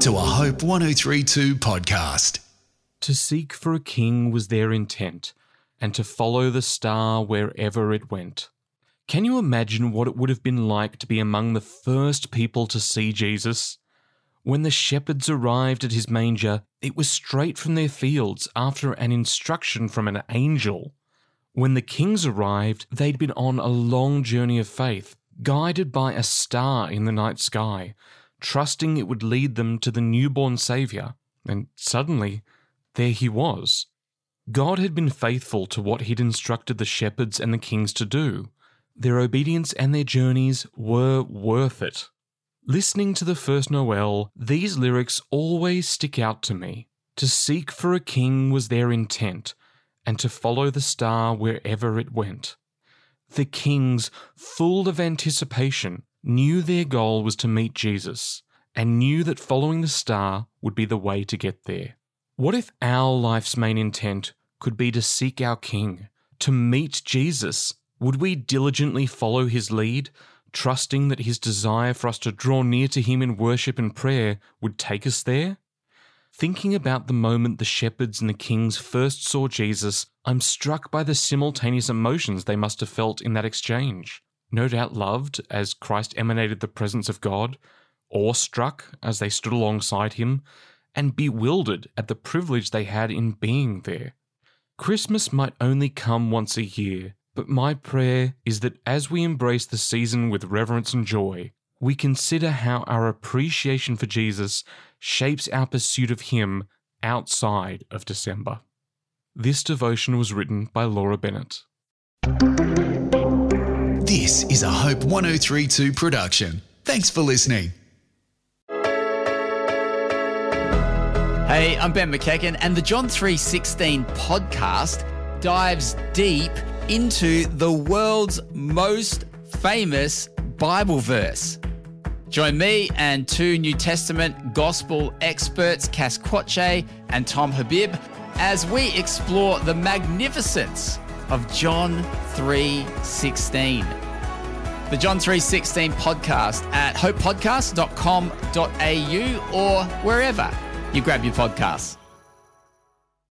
to a Hope 1032 podcast. To seek for a king was their intent, and to follow the star wherever it went. Can you imagine what it would have been like to be among the first people to see Jesus? When the shepherds arrived at his manger, it was straight from their fields after an instruction from an angel. When the kings arrived, they'd been on a long journey of faith, guided by a star in the night sky, trusting it would lead them to the newborn Saviour. And suddenly, there he was. God had been faithful to what he'd instructed the shepherds and the kings to do. Their obedience and their journeys were worth it. Listening to the first Noel, these lyrics always stick out to me. To seek for a king was their intent, and to follow the star wherever it went. The kings, full of anticipation, knew their goal was to meet Jesus, and knew that following the star would be the way to get there. What if our life's main intent could be to seek our King, to meet Jesus? Would we diligently follow his lead, trusting that his desire for us to draw near to him in worship and prayer would take us there? Thinking about the moment the shepherds and the kings first saw Jesus, I'm struck by the simultaneous emotions they must have felt in that exchange. No doubt loved as Christ emanated the presence of God, awestruck as they stood alongside him, and bewildered at the privilege they had in being there. Christmas might only come once a year, but my prayer is that as we embrace the season with reverence and joy, we consider how our appreciation for Jesus shapes our pursuit of Him outside of December. This devotion was written by Laura Bennett. This is a Hope 1032 production. Thanks for listening. Hey, I'm Ben McEachen, and the John 316 podcast dives deep into the world's most famous Bible verse. Join me and two New Testament gospel experts, Cass Quache and Tom Habib, as we explore the magnificence of John 3:16. The John 3:16 podcast at hopepodcast.com.au or wherever you grab your podcasts.